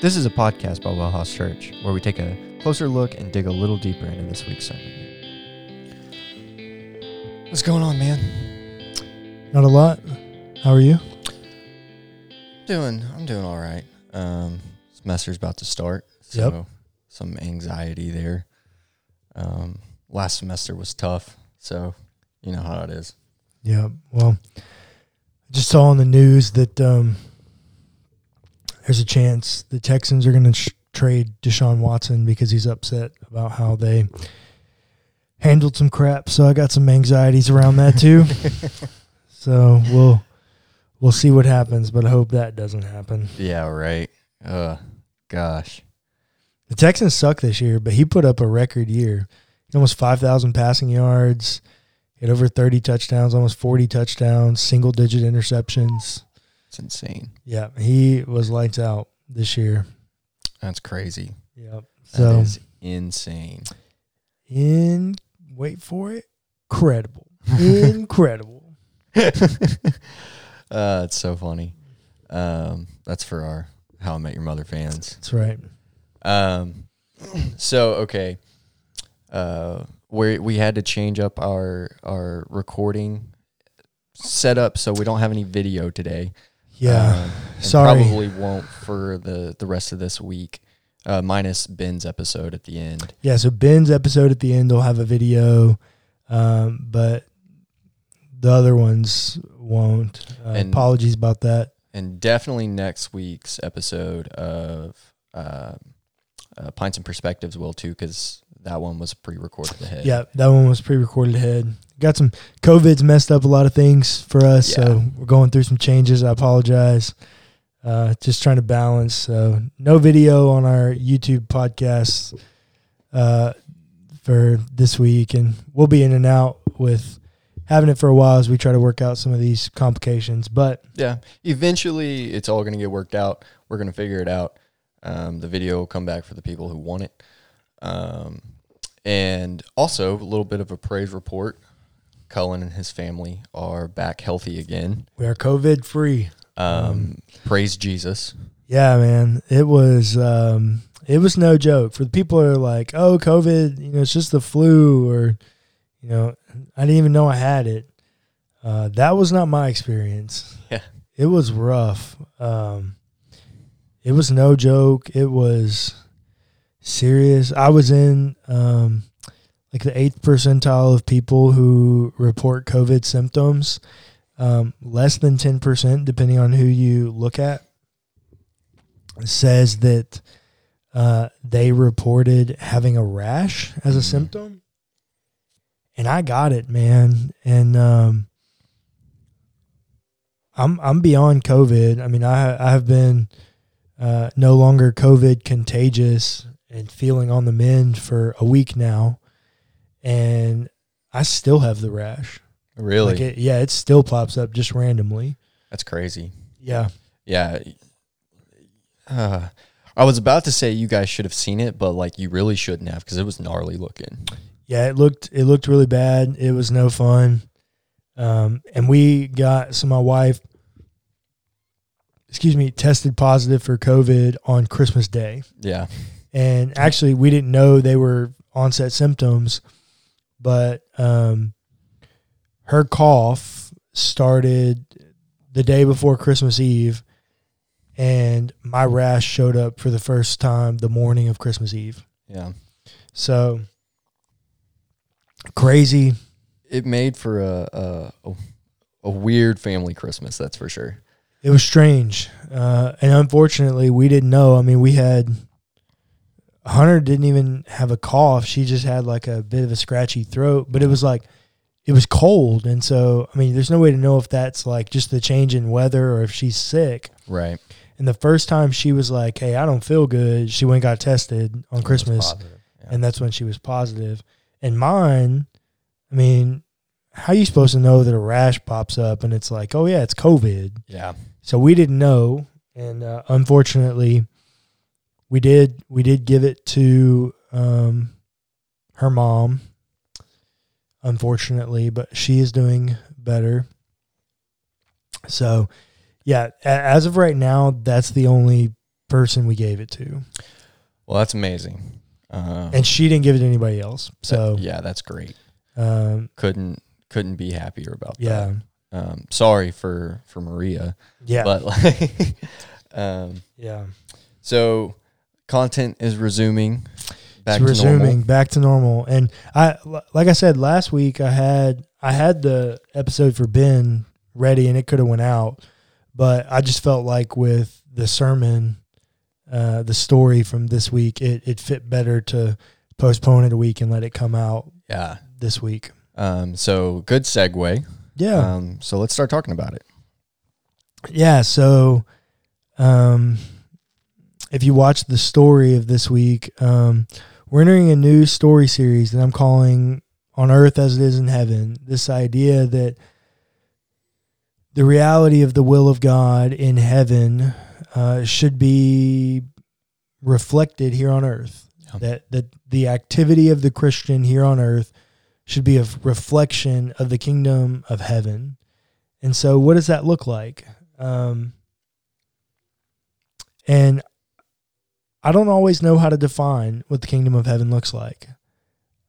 This is a podcast by Wellhouse Church where we take a closer look and dig a little deeper into this week's sermon. What's going on, man? Not a lot. How are you? Doing, I'm doing all right. Um, semester's about to start, so Yep. some anxiety there. Um, last semester was tough, so you know how it is. Yeah. Well, I just saw on the news that um, there's a chance the Texans are going to sh- trade Deshaun Watson because he's upset about how they handled some crap. So I got some anxieties around that too. so we'll we'll see what happens, but I hope that doesn't happen. Yeah, right. Uh, gosh. The Texans suck this year, but he put up a record year. Almost 5,000 passing yards, had over 30 touchdowns, almost 40 touchdowns, single digit interceptions. It's insane. Yeah, he was lights out this year. That's crazy. Yep. That So is insane. in wait for it, credible, incredible. uh, it's so funny. Um, that's for our How I Met Your Mother fans. That's right. Um, so okay, uh, we we had to change up our our recording setup, so we don't have any video today. Yeah, Um, sorry. Probably won't for the the rest of this week, uh, minus Ben's episode at the end. yeah. So Ben's episode at the end will have a video, um, but the other ones won't. Uh, And- apologies about that. and definitely next week's episode of uh, uh, Pints and Perspectives will too, because that one was pre-recorded ahead. Yeah, that one was pre-recorded ahead. Got some COVID's messed up a lot of things for us, so we're going through some changes. I apologize. Uh, just trying to balance. So no video on our YouTube podcast uh, for this week, and we'll be in and out with having it for a while as we try to work out some of these complications. But yeah. Eventually, it's all going to get worked out. We're going to figure it out. Um, the video will come back for the people who want it. Um, and also a little bit of a praise report. Cullen and his family are back healthy again. we are COVID free. Um, praise Jesus. Yeah, man. It was um it was no joke. For the people who are like, "Oh, COVID, you know, it's just the flu or you know, I didn't even know I had it." Uh that was not my experience. Yeah. It was rough. Um it was no joke. It was serious. I was in um like the 8th percentile of people who report COVID symptoms. Um, less than 10%, depending on who you look at says that uh, they reported having a rash as a Mhm. symptom, and I got it, man. And um, I'm I'm beyond COVID. I mean, I I have been uh, no longer COVID contagious and feeling on the mend for a week now, and I still have the rash. Really? Like it, yeah, it still pops up just randomly. That's crazy. Yeah. Yeah. Uh, I was about to say you guys should have seen it, but like you really shouldn't have because it was gnarly looking. Yeah, it looked it looked really bad. It was no fun. Um, and we got so my wife, excuse me, tested positive for COVID on Christmas Day, Yeah. and actually we didn't know they were onset symptoms, but um, her cough started the day before Christmas Eve, and my rash showed up for the first time the morning of Christmas Eve. Yeah. So crazy. It made for a a, a, a weird family Christmas, that's for sure. It was strange, uh, and unfortunately, we didn't know. I mean, we had Hunter didn't even have a cough; she just had like a bit of a scratchy throat. But it was like it was cold, and so I mean, there's no way to know if that's like just the change in weather or if she's sick. Right. And the first time she was like, "Hey, I don't feel good," she went and got tested on Christmas, Yeah. and that's when she was positive. And mine, I mean, how are you supposed to know that a rash pops up and it's like, oh yeah, it's COVID. yeah. So we didn't know, and uh, unfortunately, we did we did give it to um, her mom, unfortunately, but she is doing better. So, yeah, as of right now, that's the only person we gave it to, Well, that's amazing. Uh, and she didn't give it to anybody else. So, yeah, that's great. um, Couldn't couldn't be happier about yeah, that. Um, sorry for for Maria, yeah, but like, um, yeah. so content is resuming. Back it's to normal. resuming back to normal. And I, like I said last week, I had I had the episode for Ben ready, and it could have went out, but I just felt like with the sermon, uh, the story from this week, it it fit better to postpone it a week and let it come out Yeah. this week. Um, so good segue. Yeah, Um, so let's start talking about it. yeah. So, um, if you watch the story of this week, um, we're entering a new story series that I'm calling "On Earth as It Is in Heaven." This idea that the reality of the will of God in heaven uh, should be reflected here on earth. Yeah. That that the activity of the Christian here on earth should be a reflection of the kingdom of heaven. And so, what does that look like? Um, and I don't always know how to define what the kingdom of heaven looks like.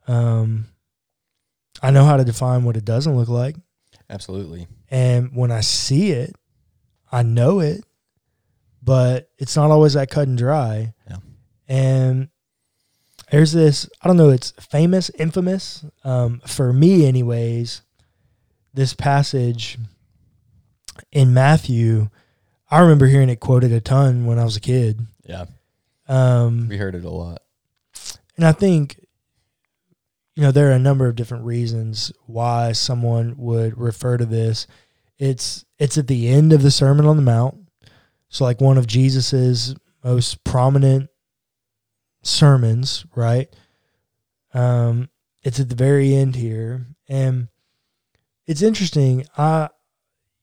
Um, I know how to define what it doesn't look like. Absolutely. And when I see it, I know it, but it's not always that cut and dry. Yeah. And there's this, I don't know, it's famous, infamous, um, for me, anyways, this passage in Matthew. I remember hearing it quoted a ton when I was a kid. Yeah. Um, We heard it a lot. and I think, you know, there are a number of different reasons why someone would refer to this. It's it's at the end of the Sermon on the Mount, so like one of Jesus's most prominent sermons, right? Um, it's at the very end here, and it's interesting. I,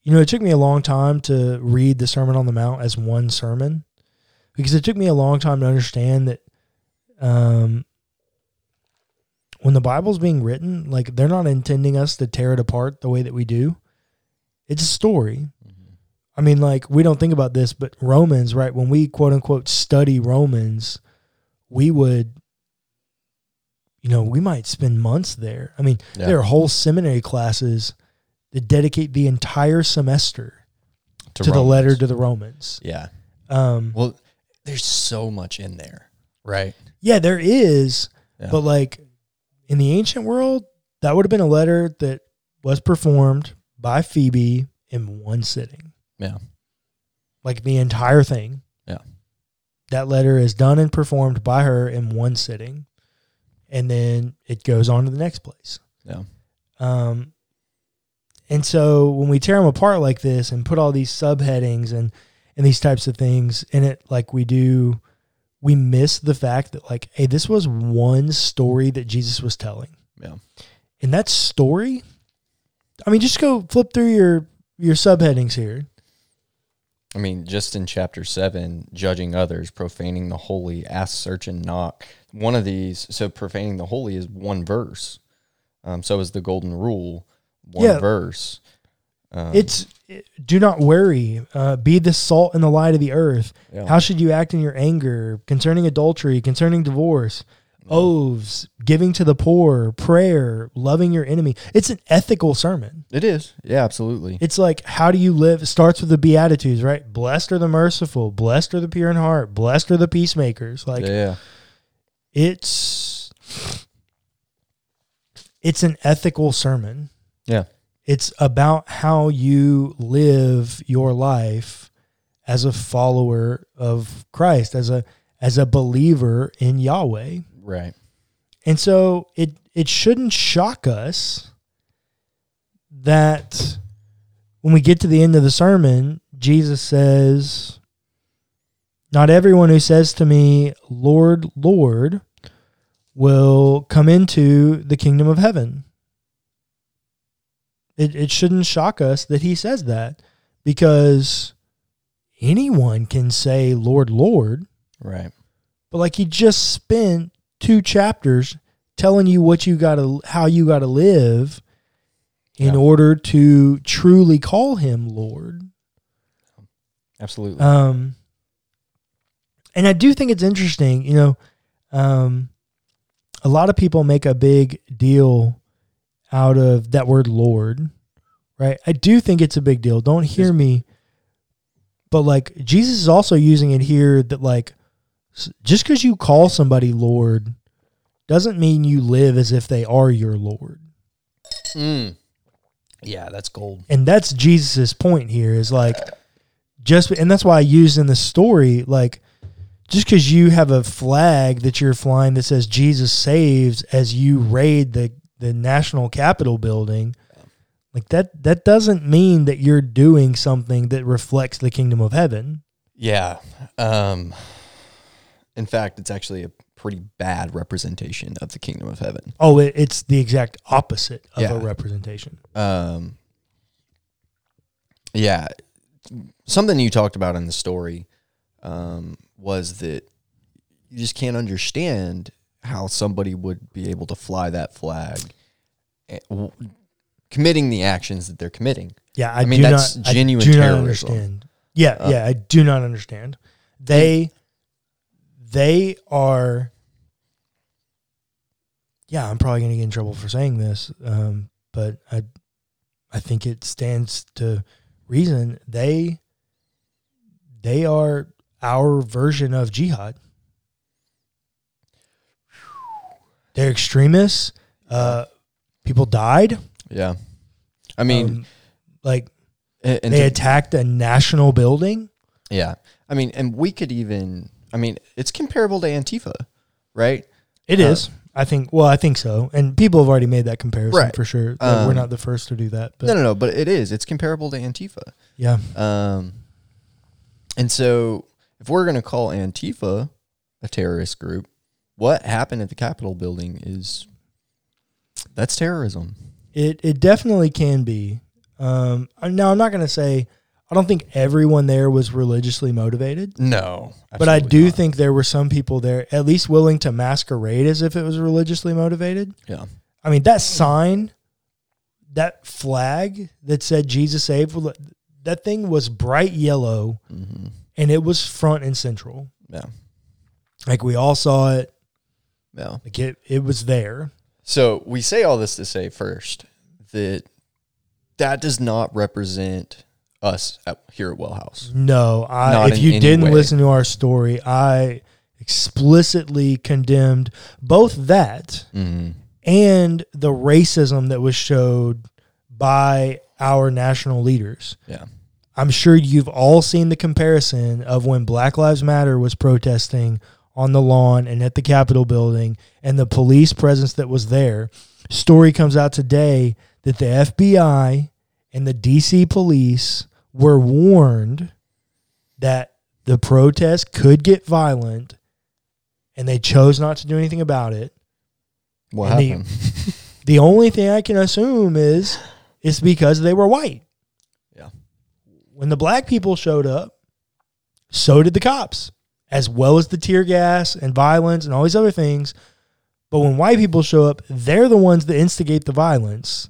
you know, it took me a long time to read the Sermon on the Mount as one sermon, because it took me a long time to understand that um, when the Bible's being written, like they're not intending us to tear it apart the way that we do. It's a story. I mean, like we don't think about this, but Romans, right? When we quote unquote study Romans, we would, you know, we might spend months there. I mean, Yeah. there are whole seminary classes that dedicate the entire semester to, the letter to the Romans. Yeah. Um, Well, there's so much in there, right? yeah, there is, Yeah. but like in the ancient world, that would have been a letter that was performed by Phoebe in one sitting. Yeah. Like the entire thing. That letter is done and performed by her in one sitting. And then it goes on to the next place. Yeah. Um, and so when we tear them apart like this and put all these subheadings and and these types of things in it, like we do, we miss the fact that like, hey, this was one story that Jesus was telling, Yeah. and that story. I mean, just go flip through your your subheadings here. I mean, just in chapter seven, judging others, profaning the holy, ask, search, and knock. One of these, so profaning the holy is one verse. Um, so is the golden rule, one Yeah. verse. Um, It's do not worry. Uh, be the salt and the light of the earth. yeah. How should you act in your anger concerning adultery, concerning divorce, oaths, giving to the poor, prayer, loving your enemy? It's an ethical sermon. it is. Yeah, absolutely. It's like how do you live? It starts with the beatitudes, right? Blessed are the merciful, blessed are the pure in heart, blessed are the peacemakers. Like yeah. it's it's an ethical sermon. Yeah. It's about how you live your life as a follower of Christ, as a as a believer in Yahweh. Right. And so it it shouldn't shock us that when we get to the end of the sermon, Jesus says, Not everyone who says to me, Lord, Lord, will come into the kingdom of heaven. It, it shouldn't shock us that he says that because anyone can say, Lord, Lord, Right. but like he just spent two chapters telling you what you got to how you got to live in Yeah. order to truly call him Lord. Absolutely. Um, and I do think it's interesting, you know, um, a lot of people make a big deal out of that word Lord, right? I do think it's a big deal. Don't hear me, but like Jesus is also using it here that like just because you call somebody Lord doesn't mean you live as if they are your Lord. Mm. Yeah, that's gold. and that's Jesus's point here is like just and that's why I used in the story like just because you have a flag that you're flying that says Jesus saves as you raid the the national capitol building like that that doesn't mean that you're doing something that reflects the kingdom of heaven Yeah. Um, in fact, it's actually a pretty bad representation of the kingdom of heaven. oh it, it's the exact opposite of Yeah. a representation Um, yeah, something you talked about in the story um, was that you just can't understand how somebody would be able to fly that flag, eh, committing the actions that they're committing. Yeah, I, I mean, do that's not, genuine I do not understand. Yeah, Uh, yeah, I do not understand. They, they are. Yeah, I'm probably going to get in trouble for saying this, um, but I, I think it stands to reason. They, they are our version of jihad. They're extremists. Uh, people died. Yeah, I mean, Um, like they to- attacked a national building. yeah, I mean, and we could even, I mean, it's comparable to Antifa, right? It Uh, is. I think. Well, I think so. And people have already made that comparison Right. for sure. Uh, we're Um, not the first to do that, but no, no, no, but it is. It's comparable to Antifa. yeah, Um, and so if we're going to call Antifa a terrorist group, what happened at the Capitol building is that's terrorism. it it definitely can be. Um, now I'm not going to say I don't think everyone there was religiously motivated, No, but I do not. think there were some people there at least willing to masquerade as if it was religiously motivated. Yeah. I mean that sign, that flag that said Jesus saved, that thing was bright yellow hmm and it was front and central. Yeah. Like we all saw it. Yeah. Like it, it was there. So we say all this to say first that that does not represent us at, here at WellHouse. No, I. If you didn't way. listen to our story, I explicitly condemned both that Mm-hmm. and the racism that was showed by our national leaders. Yeah. I'm sure you've all seen the comparison of when Black Lives Matter was protesting on the lawn and at the Capitol building and the police presence that was there. Story comes out today that the FBI and the DC police were warned that the protest could get violent and they chose not to do anything about it. What And the- happened? The only thing I can assume is it's because they were white. Yeah. When the black people showed up, so did the cops, as well as the tear gas and violence and all these other things. But when white people show up, they're the ones that instigate the violence.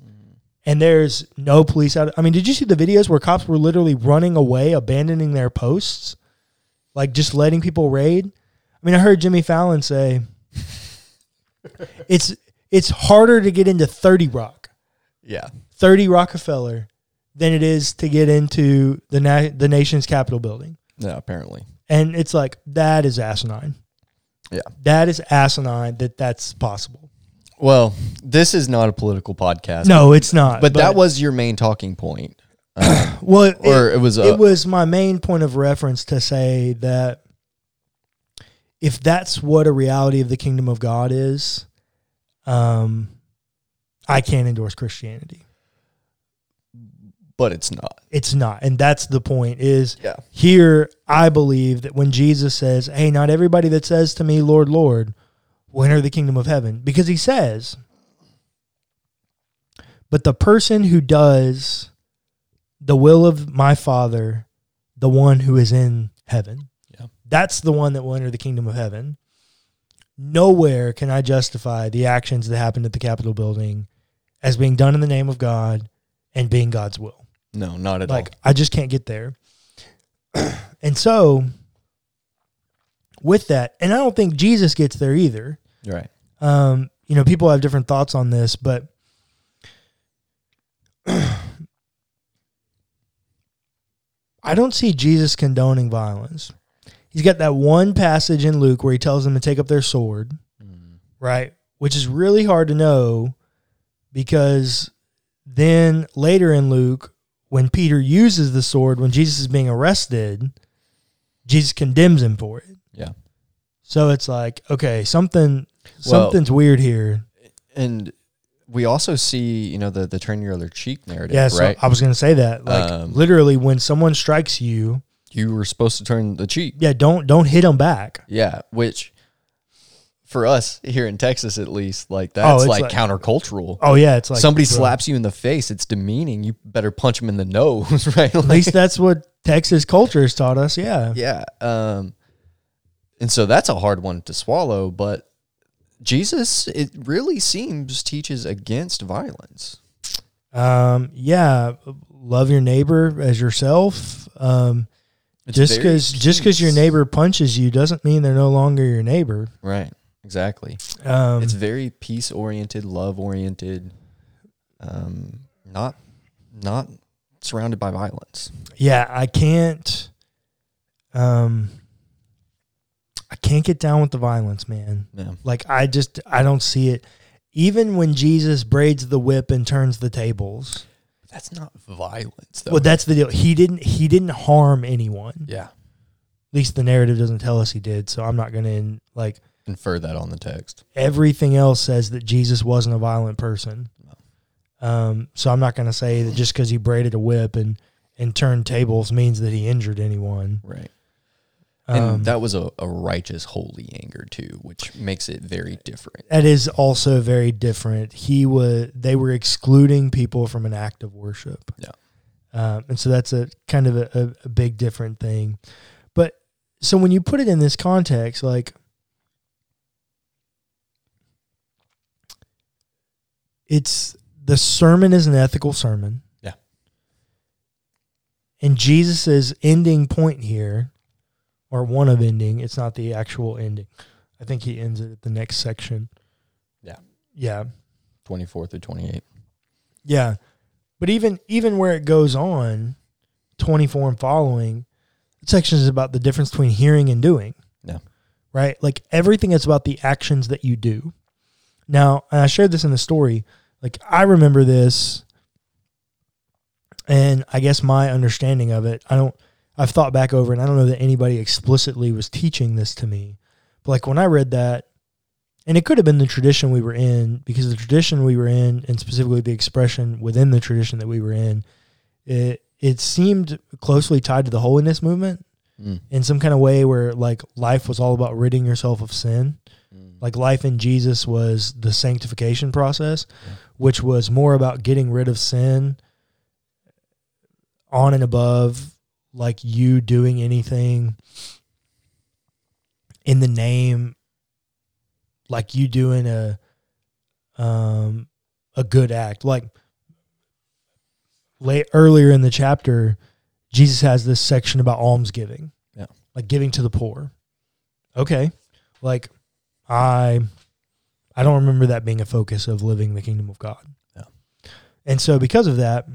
And there's no police out. I mean, did you see the videos where cops were literally running away, abandoning their posts, like just letting people raid? I mean, I heard Jimmy Fallon say it's it's harder to get into 30 Rock, yeah. 30 Rockefeller, than it is to get into the na- the nation's Capitol building. Yeah, apparently. And it's like that is asinine. Yeah. That is asinine that that's possible. Well, this is not a political podcast. No, it's not. but, that was your main talking point. Uh, well, it, or it was a, it was my main point of reference to say that if that's what a reality of the kingdom of God is, um, I can't endorse Christianity. but it's not. It's not, and that's the point. Is Yeah. here I believe that when Jesus says, "Hey, not everybody that says to me, Lord, Lord, will enter the kingdom of heaven," because He says, "But the person who does the will of my Father, the one who is in heaven, Yeah. that's the one that will enter the kingdom of heaven." nowhere can I justify the actions that happened at the Capitol building as being done in the name of God and being God's will. No, not at all. Like I just can't get there. and so with that, and I don't think Jesus gets there either. Right. Um, you know, people have different thoughts on this, but I don't see Jesus condoning violence. He's got that one passage in Luke where he tells them to take up their sword, Mm. right? Which is really hard to know because then later in Luke, when Peter uses the sword when Jesus is being arrested, Jesus condemns him for it. Yeah. So it's like, okay, something Well- something's weird here. And we also see, you know, the the turn your other cheek narrative, Yeah, so right? I was going to say that. Like Um, literally when someone strikes you, you were supposed to turn the cheek. yeah, don't don't hit them back. Yeah, which for us here in Texas at least, like that's Oh, like, like- countercultural. Oh yeah, it's like Somebody bro, slaps you in the face, it's demeaning. You better punch him in the nose, right? At least that's what Texas culture has taught us. Yeah. yeah. Um and so that's a hard one to swallow, but Jesus it really seems teaches against violence. Um, yeah, love your neighbor as yourself. Um, It's just because just because your neighbor punches you doesn't mean they're no longer your neighbor. Right. Exactly. Um, it's very peace oriented, love oriented, um, not not surrounded by violence. yeah, I can't. Um, can't get down with the violence, man. Yeah. Like I just I don't see it. Even when Jesus braids the whip and turns the tables, That's not violence though. well, that's the deal. He didn't he didn't harm anyone. yeah. At least the narrative doesn't tell us he did. So I'm not gonna like Infer that on the text. everything else says that Jesus wasn't a violent person. Um, so I'm not going to say that just because he braided a whip and and turned tables means that he injured anyone. Right. And Um, that was a, a righteous, holy anger too, which makes it very different. that is also very different. He was they were excluding people from an act of worship. Yeah. Um, and so that's a kind of a, a, a big different thing. But so when you put it in this context, like it's the sermon is an ethical sermon. Yeah. And Jesus' ending point here, or one of ending, it's not the actual ending. I think he ends it at the next section. Yeah. Yeah. 24 through 28. Yeah. But even even where it goes on, 24 and following, the section is about the difference between hearing and doing. Yeah. Right? Like everything is about the actions that you do. Now, and I shared this in the story. Like I remember this and I guess my understanding of it, I don't I've thought back over and I don't know that anybody explicitly was teaching this to me. But like when I read that and it could have been the tradition we were in because the tradition we were in and specifically the expression within the tradition that we were in it it seemed closely tied to the holiness movement Mm. in some kind of way where like life was all about ridding yourself of sin Mm. like life in Jesus was the sanctification process Yeah. which was more about getting rid of sin on and above like you doing anything in the name like you doing a um a good act. Like late earlier in the chapter jesus has this section about almsgiving. Yeah. like giving to the poor. Okay. Like i i don't remember that being a focus of living the kingdom of god. Yeah. and so because of that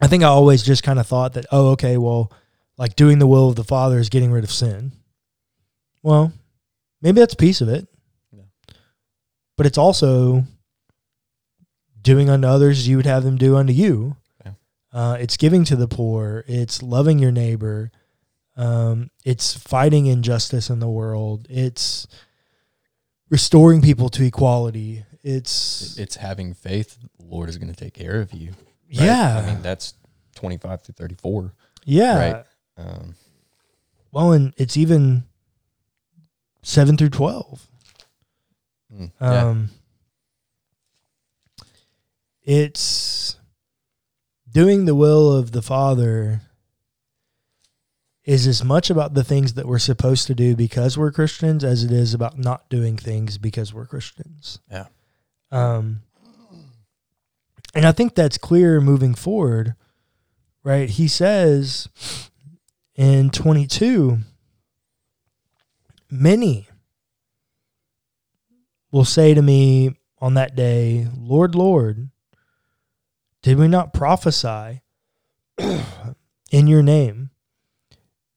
i think i always just kind of thought that oh okay well like doing the will of the father is getting rid of sin. Well maybe that's a piece of it. Yeah. but it's also doing unto others as you would have them do unto you. Yeah. uh, it's giving to the poor. It's loving your neighbor. Um, it's fighting injustice in the world. It's restoring people to equality. It's It's having faith the Lord is going to take care of you. Right? yeah I mean, that's 25 through 34. yeah right. Um, well and it's even 7 through 12 mm, yeah. Um, it's doing the will of the Father is as much about the things that we're supposed to do because we're Christians as it is about not doing things because we're Christians. Yeah. Um, and I think that's clear moving forward, right? He says in 22, many will say to me on that day, Lord, Lord, did we not prophesy in your name?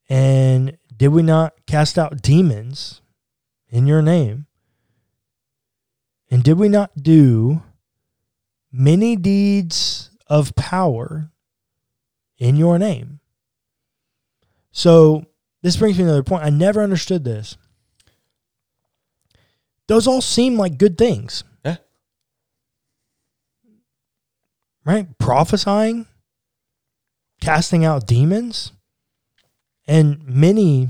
And did we not cast out demons in your name? And did we not do many deeds of power in your name? So, this brings me to another point. I never understood this. Those all seem like good things. Yeah. Right? Prophesying, casting out demons, and many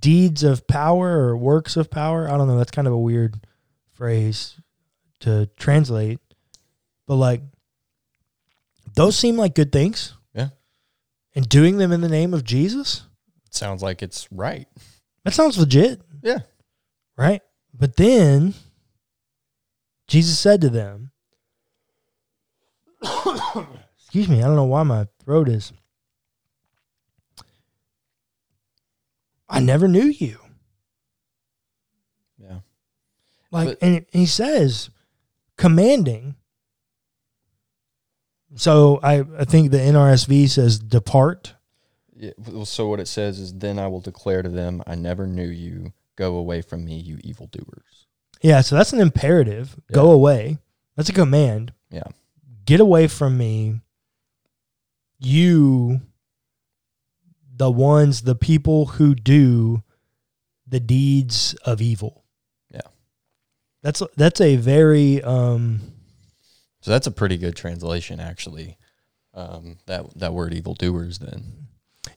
deeds of power or works of power. I don't know. That's kind of a weird phrase to translate. But like, those seem like good things. Yeah. And doing them in the name of Jesus, Sounds like it's right. that sounds legit. Yeah. right? But then Jesus said to them, Excuse me, I don't know why my throat is. I never knew you. Yeah. Like, But- and he says, commanding. So I, I think the NRSV says depart. Yeah. well, So what it says is, then I will declare to them, I never knew you. Go away from me, you evildoers. Yeah, so that's an imperative. Go away. That's a command. Yeah. Get away from me. You, the ones, the people who do the deeds of evil. Yeah. That's that's a very um So that's a pretty good translation, actually. Um, that that word evildoers. Then.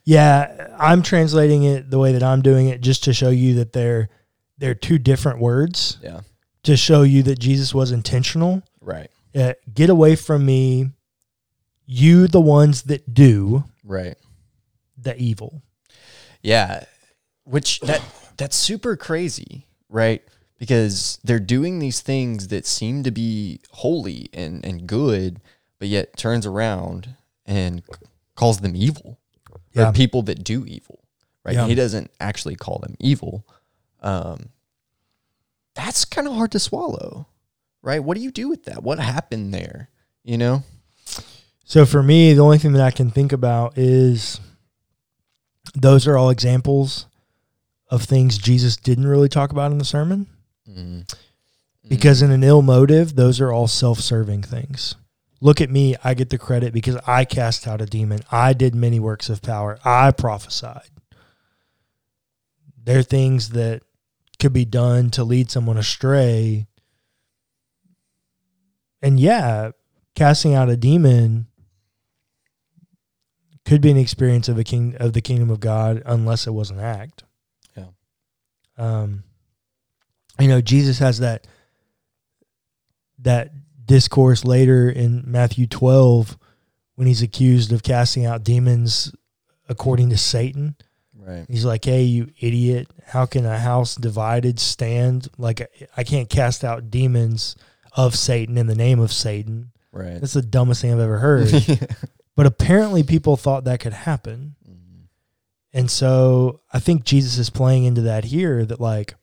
yeah, I'm translating it the way that I'm doing it just to show you that they're they're two different words Yeah. to show you that Jesus was intentional. Right. Uh, get away from me, you the ones that do Right. the evil. Yeah, which that that's super crazy, right? Because they're doing these things that seem to be holy and and good, but yet turns around and calls them evil. Yeah. Or people that do evil, right? Yeah. He doesn't actually call them evil. Um, that's kind of hard to swallow, right? What do you do with that? What happened there? You know? So for me, the only thing that I can think about is those are all examples of things Jesus didn't really talk about in the sermon. Mm. Because in an ill motive, those are all self serving things. Look at me, I get the credit because I cast out a demon. I did many works of power. I prophesied. They're things that could be done to lead someone astray. And yeah, casting out a demon could be an experience of a king of the kingdom of God unless it was an act. Yeah. Um you know, Jesus has that that discourse later in Matthew 12 when he's accused of casting out demons according to Satan. right. He's like, "Hey, you idiot! How can a house divided stand? Like, I can't cast out demons of Satan in the name of Satan. Right. That's the dumbest thing I've ever heard." but apparently, people thought that could happen, Mhm. and so I think Jesus is playing into that here. That like,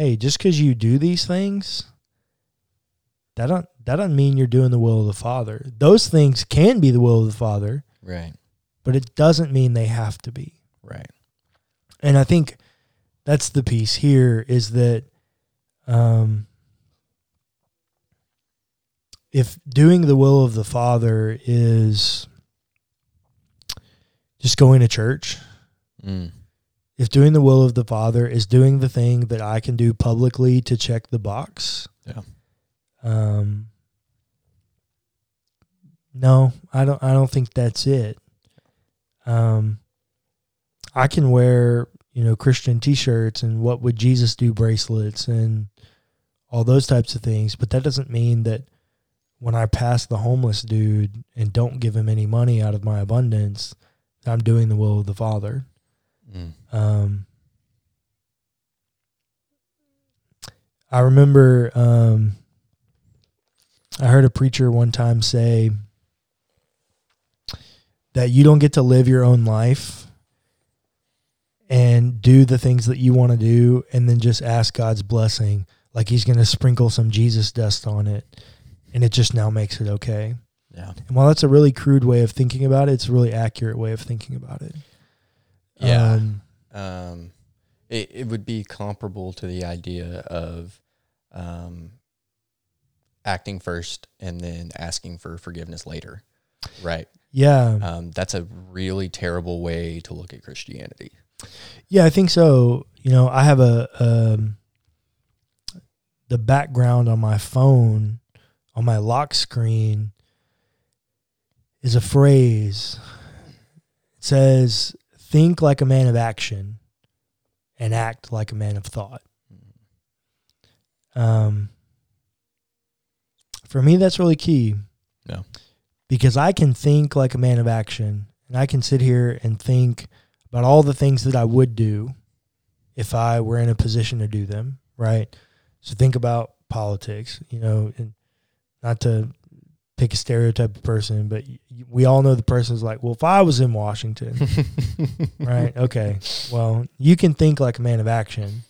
hey, just because you do these things, that don't that doesn't mean you're doing the will of the Father. Those things can be the will of the Father, Right. but it doesn't mean they have to be. Right. and I think that's the piece here is that um, if doing the will of the Father is just going to church, Mm. If doing the will of the Father is doing the thing that I can do publicly to check the box, Yeah. um, no, I don't. I don't think that's it. Um, I can wear you know Christian T-shirts and what would Jesus do bracelets and all those types of things, but that doesn't mean that when I pass the homeless dude and don't give him any money out of my abundance, I'm doing the will of the Father. Mm. Um, I remember um, I heard a preacher one time say that you don't get to live your own life and do the things that you want to do and then just ask God's blessing like he's going to sprinkle some Jesus dust on it and it just now makes it okay. Yeah. And while that's a really crude way of thinking about it, it's a really accurate way of thinking about it. Yeah. Um, Um, it, it would be comparable to the idea of um, acting first and then asking for forgiveness later. Right. yeah. Um, that's a really terrible way to look at Christianity. Yeah, I think so. You know, I have a um, the background on my phone on my lock screen is a phrase. It says, "Think like a man of action, and act like a man of thought." Um, for me, that's really key. Yeah. because I can think like a man of action, and I can sit here and think about all the things that I would do if I were in a position to do them, right? So think about politics, you know, and not to pick a stereotype of person, but we all know the person's like, well, if I was in Washington, right? Okay. Well, you can think like a man of action,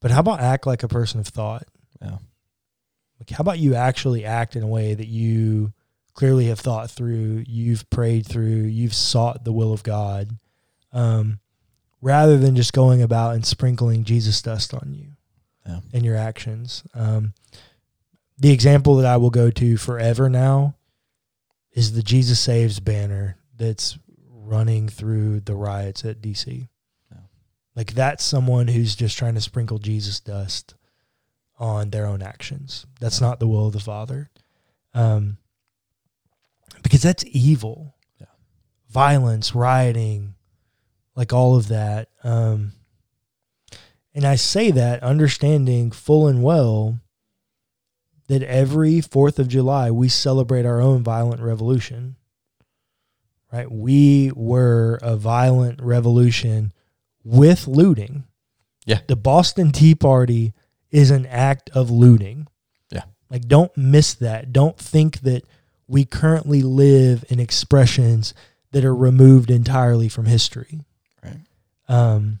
but how about act like a person of thought? Yeah. Like, how about you actually act in a way that you clearly have thought through, you've prayed through, you've sought the will of God, um, rather than just going about and sprinkling Jesus dust on you Yeah. in your actions. Um, the example that I will go to forever now is the Jesus Saves banner that's running through the riots at DC. Like that's someone who's just trying to sprinkle Jesus dust on their own actions. That's not the will of the Father. Um, because that's evil. Yeah. Violence, rioting, like all of that. Um, and I say that understanding full and well that every 4th of July we celebrate our own violent revolution. Right? We were a violent revolution with looting. Yeah. The Boston Tea Party is an act of looting. Yeah. Like don't miss that. Don't think that we currently live in expressions that are removed entirely from history. Right. Um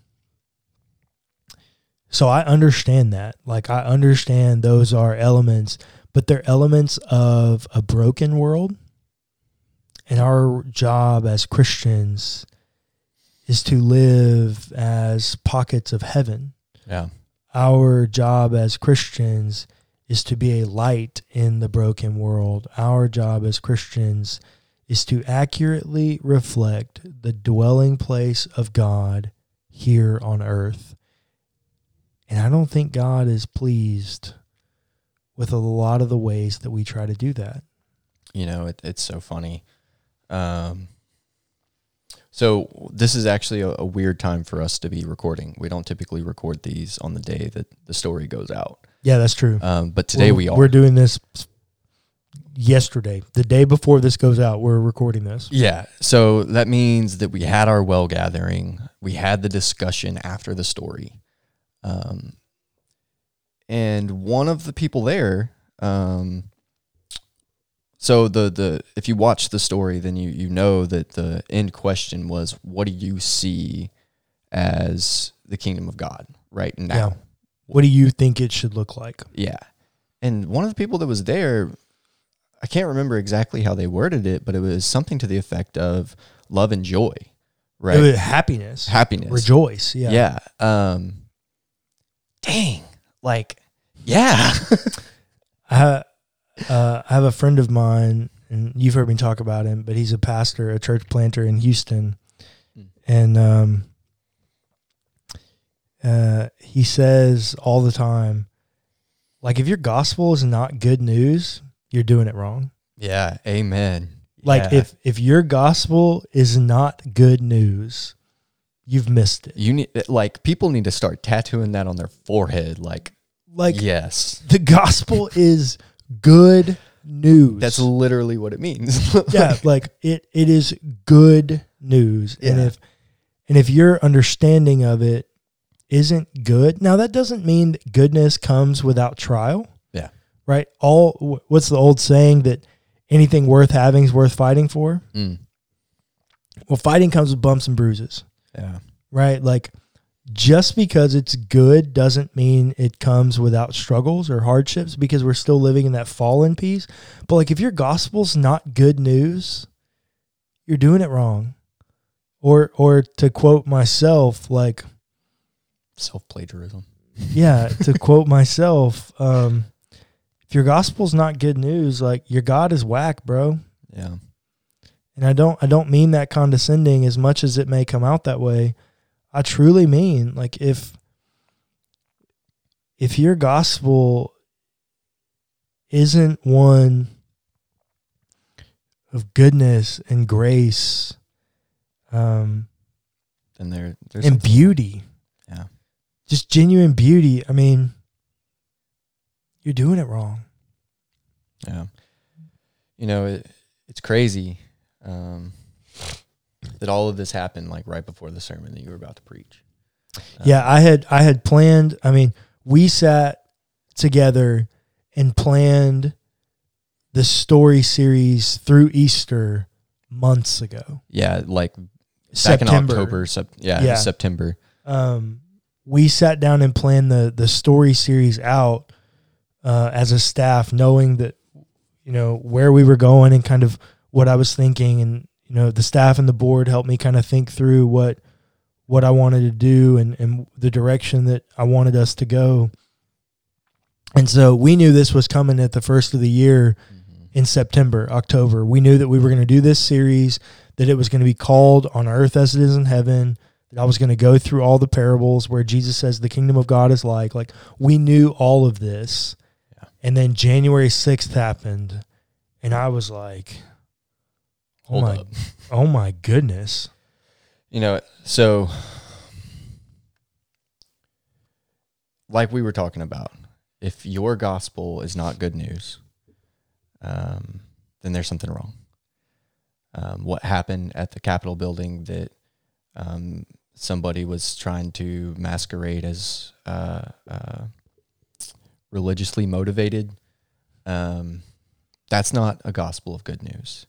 so I understand that. Like I understand those are elements, but they're elements of a broken world. And our job as Christians is to live as pockets of heaven. Yeah. Our job as Christians is to be a light in the broken world. Our job as Christians is to accurately reflect the dwelling place of God here on earth. And I don't think God is pleased with a lot of the ways that we try to do that. You know, it, it's so funny. Um, so this is actually a, a weird time for us to be recording. We don't typically record these on the day that the story goes out. Yeah, that's true. Um, but today We're- we are. We're doing this yesterday. The day before this goes out, we're recording this. Yeah. So that means that we had our well gathering. We had the discussion after the story. Um, and one of the people there, um, so the, the, if you watch the story, then you, you know that the end question was, what do you see as the kingdom of God right now? Yeah. What do you think it should look like? Yeah. And one of the people that was there, I can't remember exactly how they worded it, but it was something to the effect of love and joy, right? Happiness, Happiness. rejoice. Yeah. Yeah. Um, dang. Like, yeah. I, uh, I have a friend of mine, and you've heard me talk about him, but he's a pastor, a church planter in Houston. Hmm. And um, uh, he says all the time, like, if your gospel is not good news, you're doing it wrong. yeah. Amen. Like, Yeah. if, if your gospel is not good news, you've missed it. you need, like, people need to start tattooing that on their forehead. Like, Like, yes. the gospel is good news. That's literally what it means. yeah, like it it is good news. And if and if your understanding of it isn't good, now that doesn't mean that goodness comes without trial. Yeah. Right? All what's the old saying that anything worth having is worth fighting for? Mm. Well, fighting comes with bumps and bruises. Yeah. right? Like just because it's good doesn't mean it comes without struggles or hardships because we're still living in that fallen piece. But like if your gospel's not good news, you're doing it wrong. Or or to quote myself, like Self plagiarism. yeah, to quote myself, um, if your gospel's not good news, like your God is whack, bro. Yeah. And I don't I don't mean that condescending as much as it may come out that way. I truly mean like if if your gospel isn't one of goodness and grace um Then there there's and beauty, Yeah. just genuine beauty, I mean you're doing it wrong. Yeah. You know, it, it's crazy um, that all of this happened like right before the sermon that you were about to preach. Um, Yeah, I had I had planned. I mean, we sat together and planned the story series through Easter months ago. Yeah, like back September. in October, sep- yeah, Yeah. September. Um, we sat down and planned the the story series out uh, as a staff, knowing that you know where we were going and kind of what I was thinking, and you know the staff and the board helped me kind of think through what what I wanted to do and and the direction that I wanted us to go. And so we knew this was coming at the first of the year mm-hmm. in September, October. We knew that we were going to do this series, that it was going to be called On Earth as It Is in Heaven, that I was going to go through all the parables where Jesus says the kingdom of God is like. Like we knew all of this. Yeah. And then January 6th happened, and I was like, oh my, up. oh my goodness. You know, so like we were talking about, if your gospel is not good news, um, then there's something wrong. Um, what happened at the Capitol building that um, somebody was trying to masquerade as uh, uh, religiously motivated, um, that's not a gospel of good news.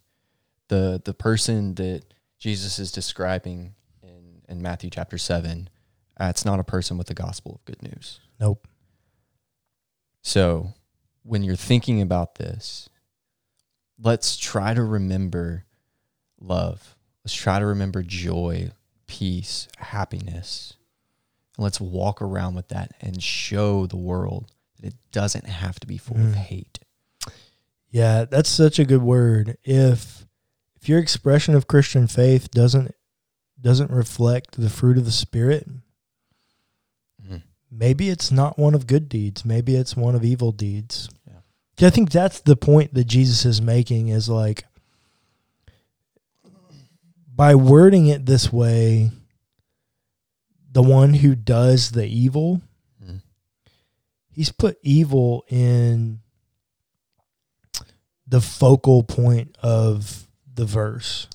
The the person that Jesus is describing in, in Matthew chapter 7, uh, it's not a person with the gospel of good news. Nope. So when you're thinking about this, let's try to remember love. Let's try to remember joy, peace, happiness. And let's walk around with that and show the world that it doesn't have to be full of Mm. hate. Yeah, that's such a good word. If if your expression of Christian faith doesn't doesn't reflect the fruit of the spirit, Mhm. maybe it's not one of good deeds. Maybe it's one of evil deeds. Yeah. I think that's the point that Jesus is making is like by wording it this way, the one who does the evil, Mhm. he's put evil in the focal point of the verse.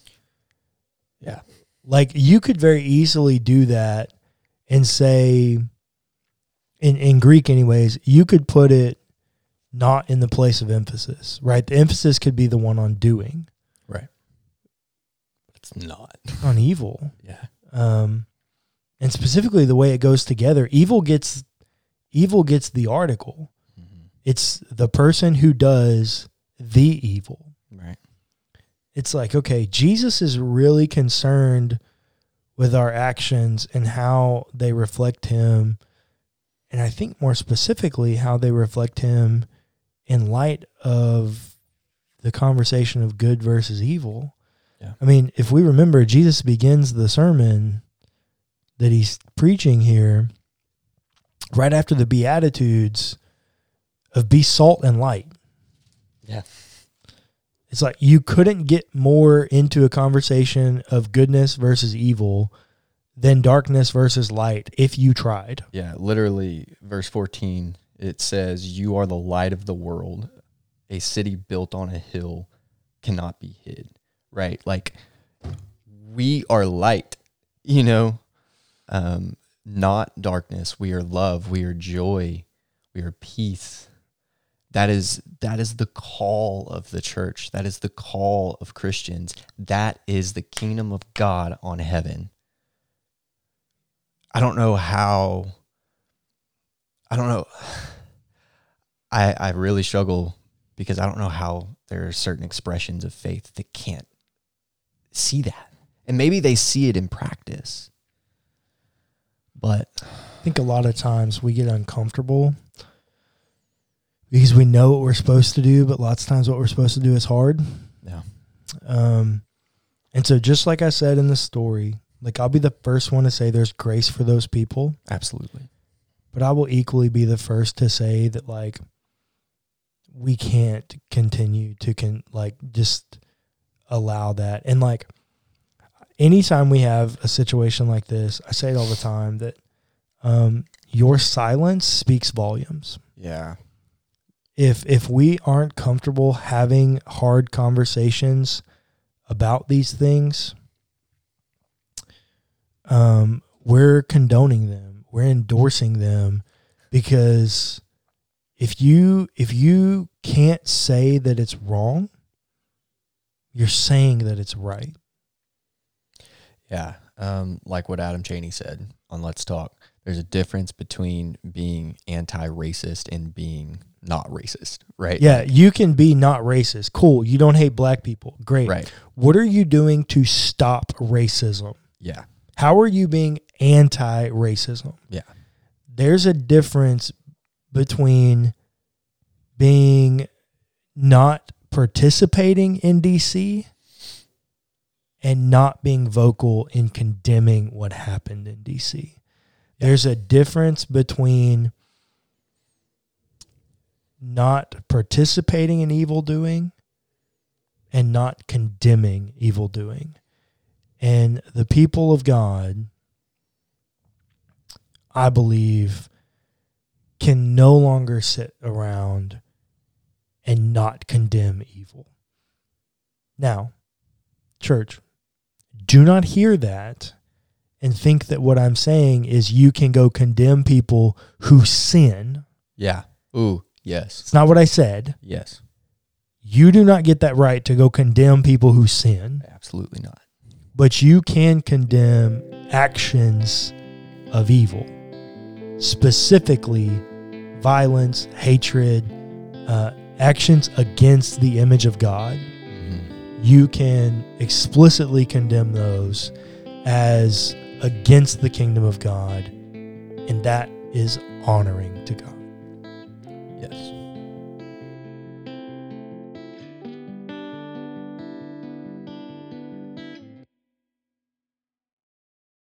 Yeah. Like you could very easily do that and say in in Greek anyways, you could put it not in the place of emphasis, right? The emphasis could be the one on doing, Right. It's not. on evil. Yeah. Um and specifically the way it goes together, evil gets evil gets the article. Mhm. It's the person who does the evil. Right. It's like okay jesus is really concerned with our actions and how they reflect him and i think more specifically how they reflect him in light of the conversation of good versus evil Yeah. i mean if we remember jesus begins the sermon that he's preaching here right after the beatitudes of be salt and light Yeah. It's like you couldn't get more into a conversation of goodness versus evil than darkness versus light if you tried. Yeah, literally, verse 14, it says, You are the light of the world. A city built on a hill cannot be hid. Right? Like, we are light, you know, um, not darkness. We are love. We are joy. We are peace. That is that is the call of the church. That is the call of Christians. That is the kingdom of God on heaven. I don't know how I don't know I I really struggle because I don't know how there are certain expressions of faith that can't see that. And maybe they see it in practice. But I think a lot of times we get uncomfortable because we know what we're supposed to do, but lots of times what we're supposed to do is hard. yeah. Um, and so, just like I said in the story, like I'll be the first one to say there's grace for those people, Absolutely. but I will equally be the first to say that like we can't continue to can like just allow that. And like anytime we have a situation like this, I say it all the time that um, your silence speaks volumes. Yeah. If if we aren't comfortable having hard conversations about these things um we're condoning them we're endorsing them because if you if you can't say that it's wrong you're saying that it's right Yeah. Um, like what Adam Cheney said on Let's Talk, there's a difference between being anti racist and being not racist, right? yeah you can be not racist cool you don't hate black people great Right. what are you doing to stop racism Yeah. How are you being anti racism? Yeah. There's a difference between being not participating in DC and not being vocal in condemning what happened in DC. There's a difference between not participating in evil doing and not condemning evil doing. And the people of God, I believe, can no longer sit around and not condemn evil. Now, church, do not hear that and think that what I'm saying is you can go condemn people who sin. Yeah. Ooh, yes. It's not what I said. Yes. You do not get that right to go condemn people who sin. Absolutely not. but you can condemn actions of evil, specifically violence, hatred, uh, actions against the image of God. Mhm. You can explicitly condemn those as against the kingdom of God, and that is honoring to God.